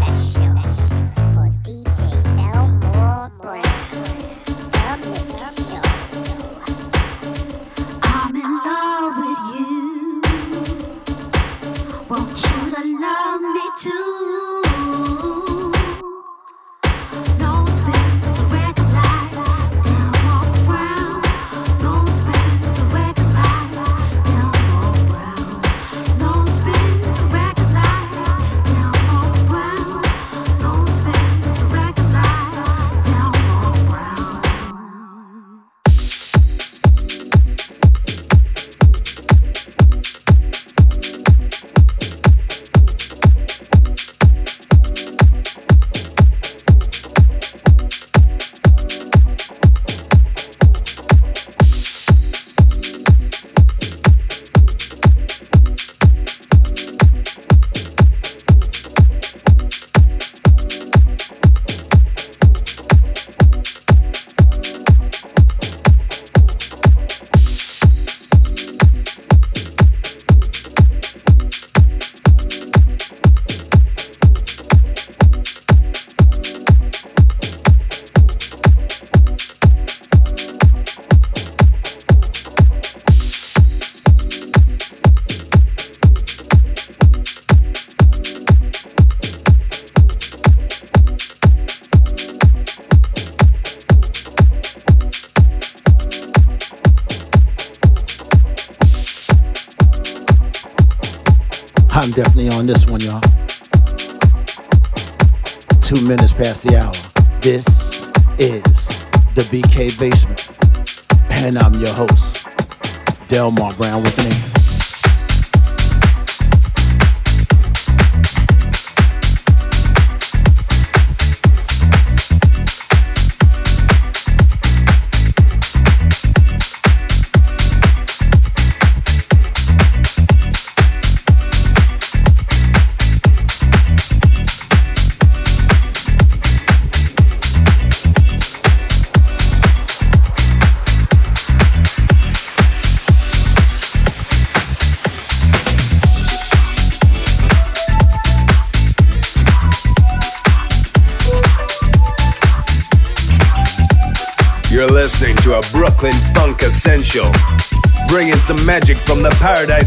past some magic from the Paradise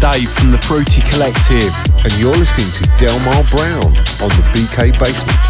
Dave from the Fruity Collective. And you're listening to Delmar Brown on the BK Basement.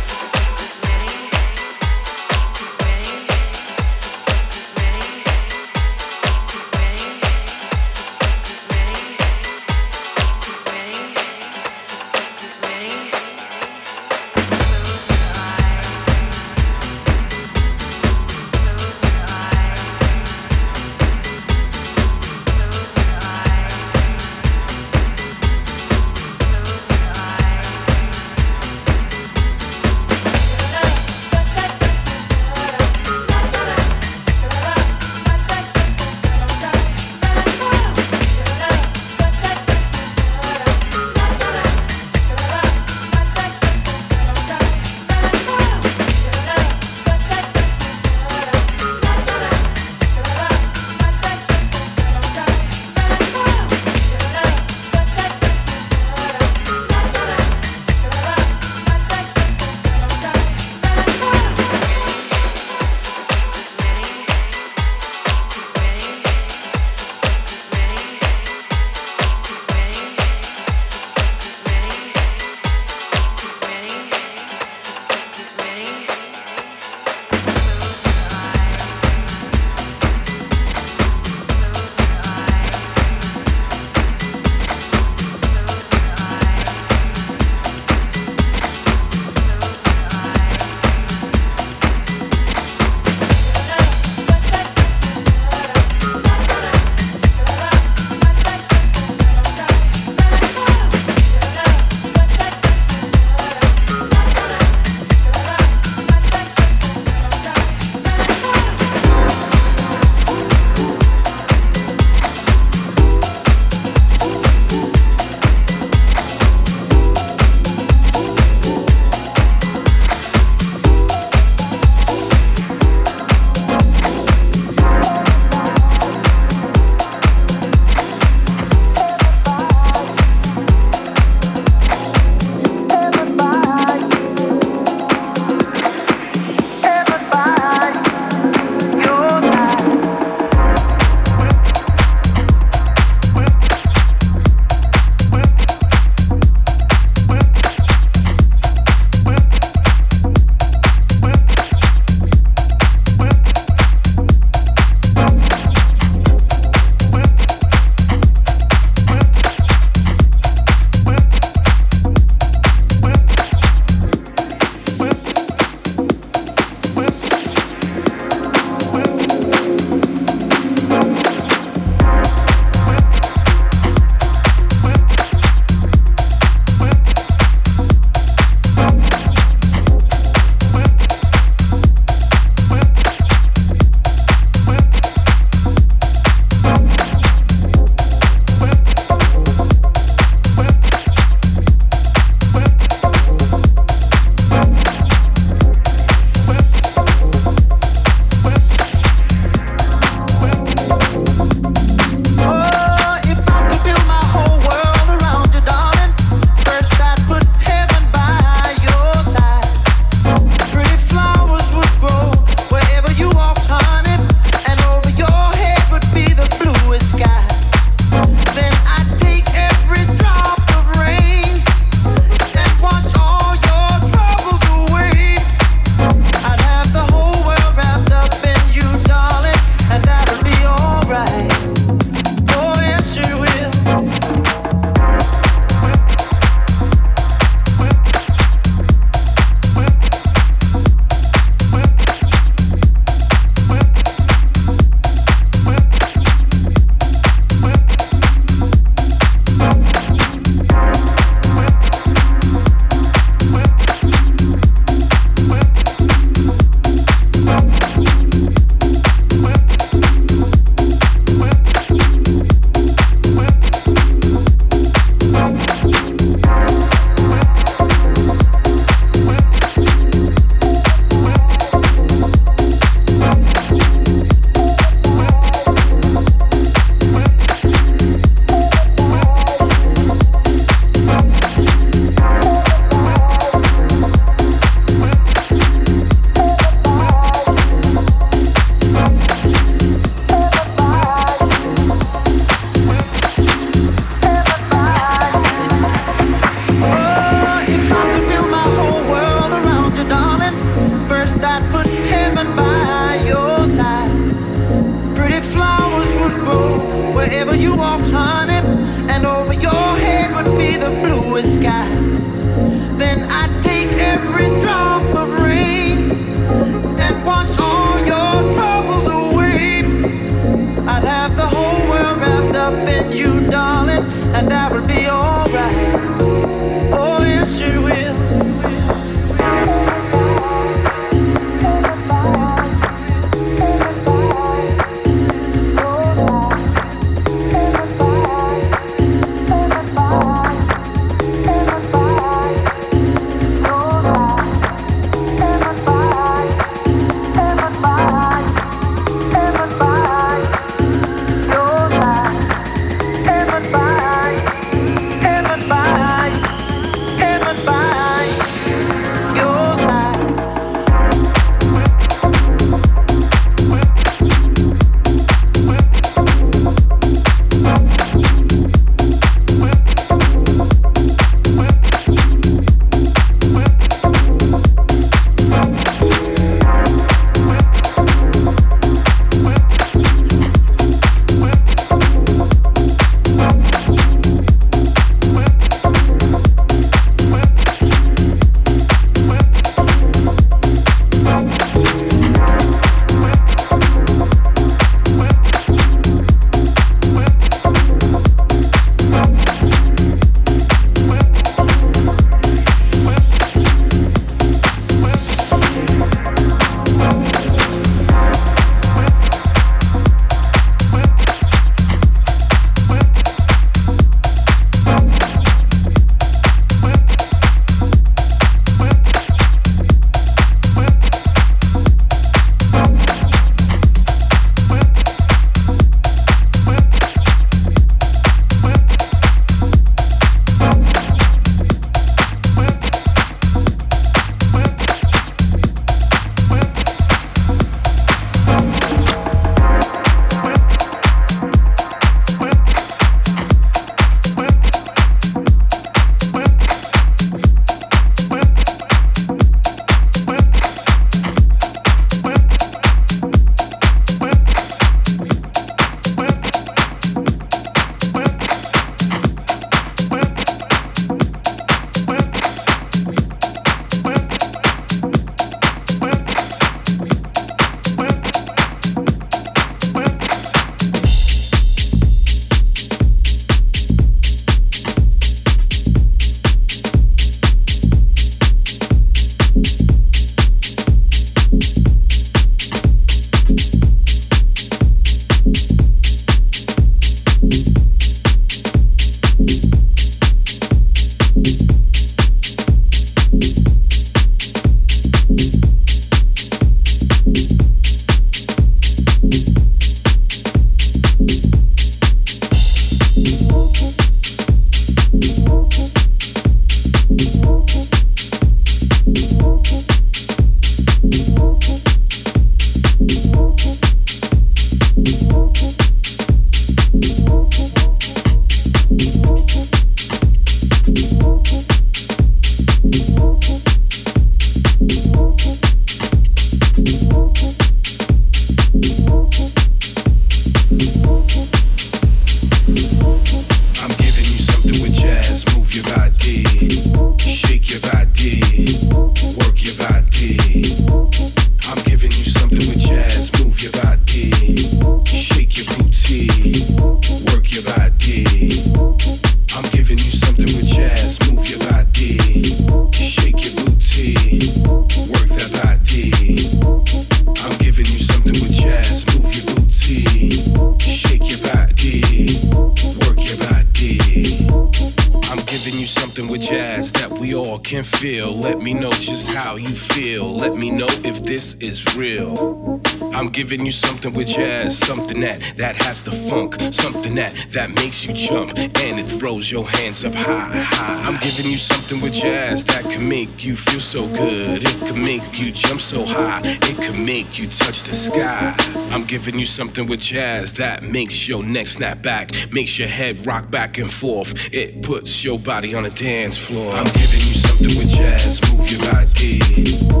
Make you touch the sky. I'm giving you something with jazz that makes your neck snap back, makes your head rock back and forth. It puts your body on a dance floor. I'm giving you something with jazz. Move your body,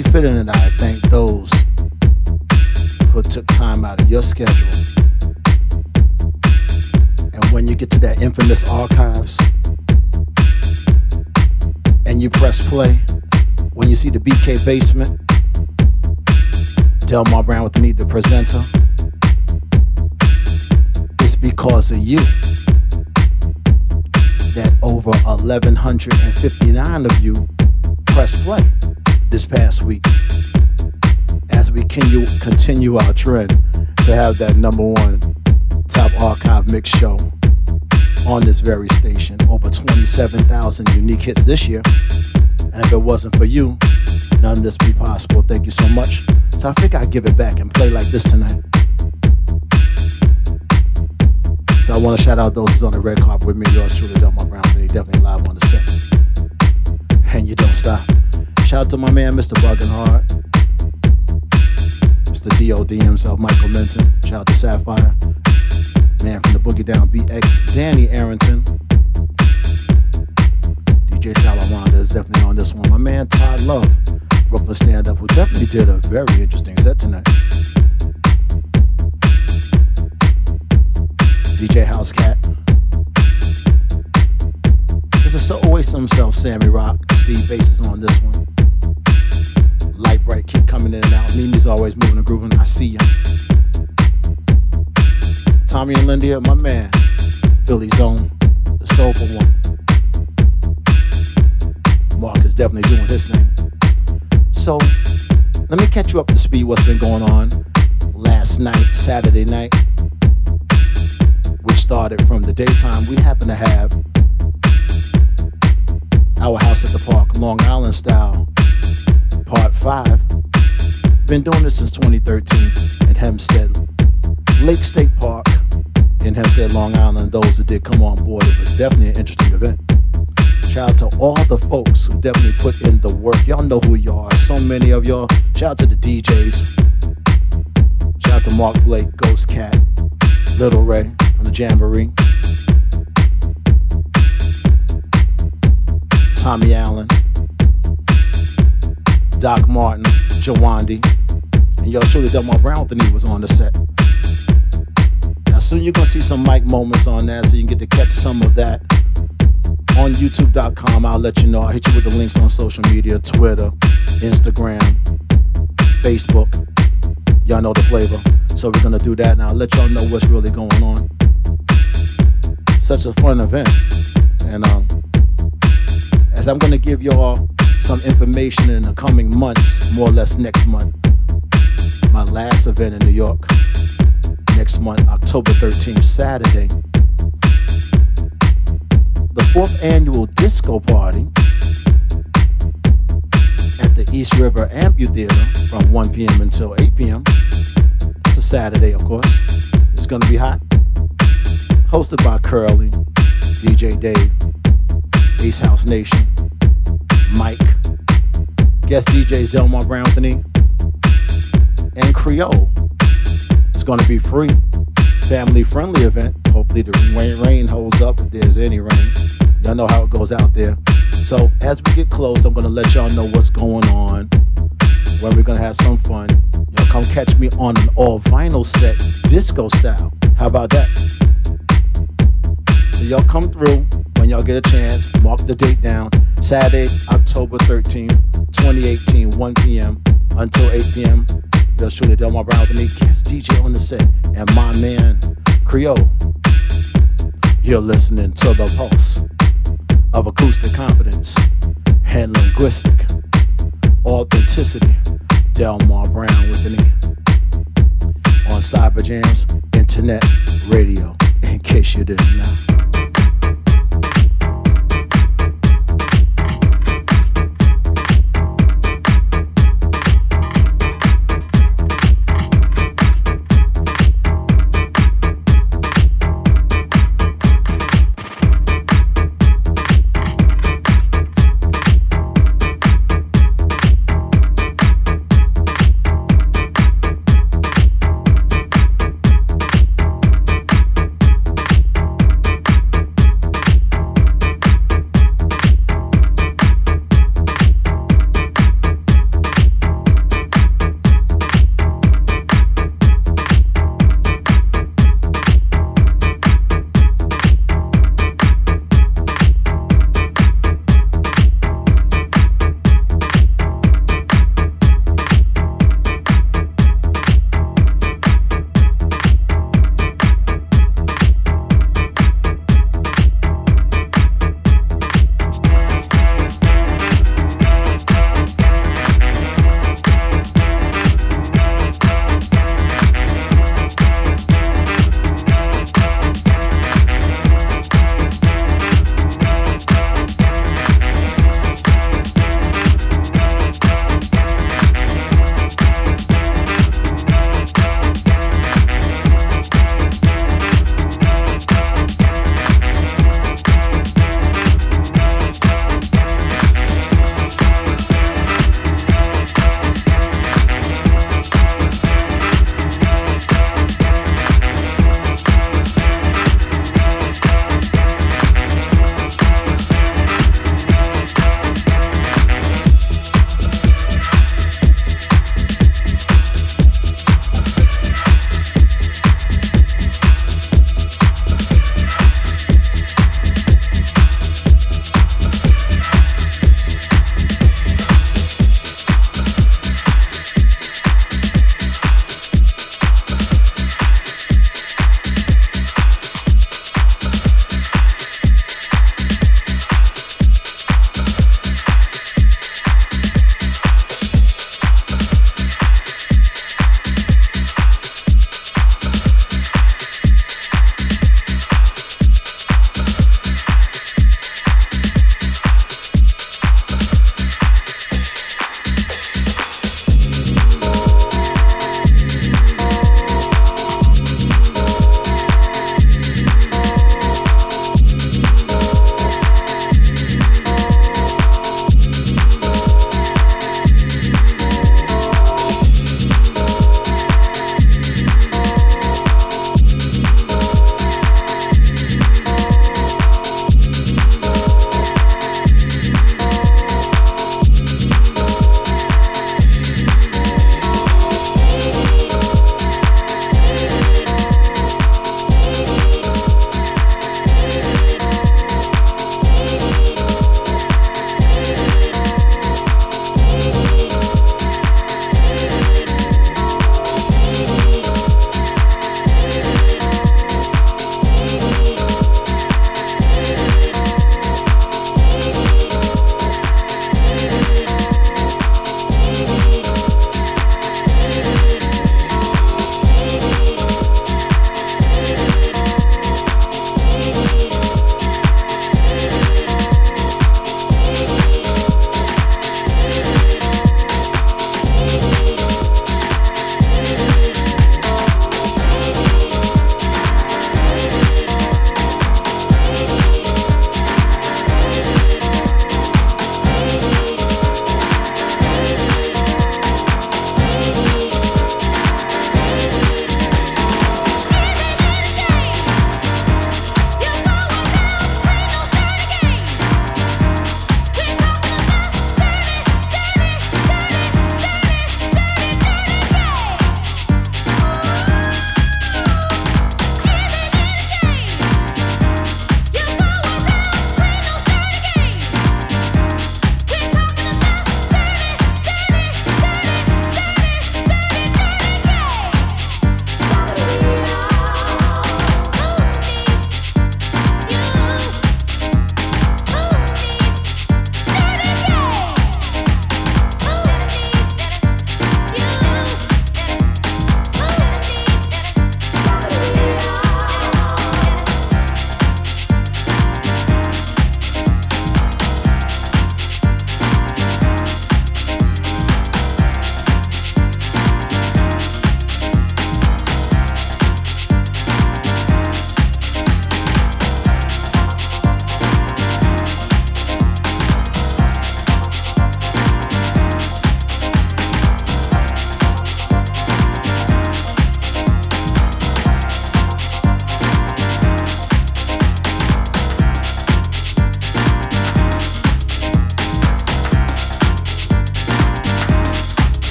Only fitting that I thank those who took time out of your schedule. And when you get to that infamous archives and you press play, when you see the BK basement, Delmar Brown with me, the presenter, it's because of you that over 1,159 of you press play this past week as we continue, continue our trend to have that number one top archive mix show on this very station. Over 27,000 unique hits this year. And if it wasn't for you, none of this would be possible. Thank you so much. So I think I'd give it back and play like this tonight. So I want to shout out those who's on the red carpet with me. Yours truly, Delmar Brown. They definitely live on the set. And you don't stop. Shout out to my man, Mr. Buggin Hard. Mr. DOD himself, Michael Minton. Shout out to Sapphire. Man from the Boogie Down BX, Danny Arrington. DJ Salawanda is definitely on this one. My man Todd Love, Brooklyn Stand Up, who definitely did a very interesting set tonight. DJ House Cat. There's a always himself, Sammy Rock. Steve Bass is on this one. Light bright, keep coming in and out. Mimi's always moving and grooving. I see ya. Tommy and Lindia, my man. Philly's own, the soulful one. Mark is definitely doing his thing. So, let me catch you up to speed what's been going on last night, Saturday night, which started from the daytime. We happen to have our house at the park, Long Island style, part five. Been doing this since 2013 in Hempstead, Lake State Park in Hempstead, Long Island. Those that did come on board, it was definitely an interesting event. Shout out to all the folks who definitely put in the work. Y'all know who you are. So many of y'all. Shout out to the DJs. Shout out to Mark Blake, Ghost Cat, Little Ray from the Jamboree. Tommy Allen, Doc Martin, Jawandi, and yo, surely Delmar Brown the was on the set. Now soon you're gonna see some mic moments on that, so you can get to catch some of that on YouTube.com. I'll let you know. I'll hit you with the links on social media: Twitter, Instagram, Facebook. Y'all know the flavor. So we're gonna do that, and I'll let y'all know what's really going on. Such a fun event, and um, as I'm gonna give y'all some information in the coming months, more or less next month. My last event in New York next month, October 13th, Saturday. The fourth annual disco party at the East River Amphitheater from 1 p.m. until 8 p.m. It's a Saturday, of course. It's gonna be hot. Hosted by Curly, DJ Dave, Ace House Nation, Mike, guest DJs Delmar Brown Anthony, and Creole. It's going to be free, family friendly event. Hopefully the rain, rain holds up if there's any rain. Y'all know how it goes out there. So as we get close, I'm going to let y'all know what's going on, where we're going to have some fun. Y'all come catch me on an all vinyl set, disco style. How about that? So y'all come through when y'all get a chance. Mark the date down. Saturday, October 13th, 2018, 1 p.m. until 8 p.m. Bill Shooter, Delmar Brown with me, guest DJ on the set, and my man, Creole. You're listening to the pulse of acoustic confidence and linguistic authenticity. Delmar Brown with me on Cyberjamz Internet Radio, in case you didn't know.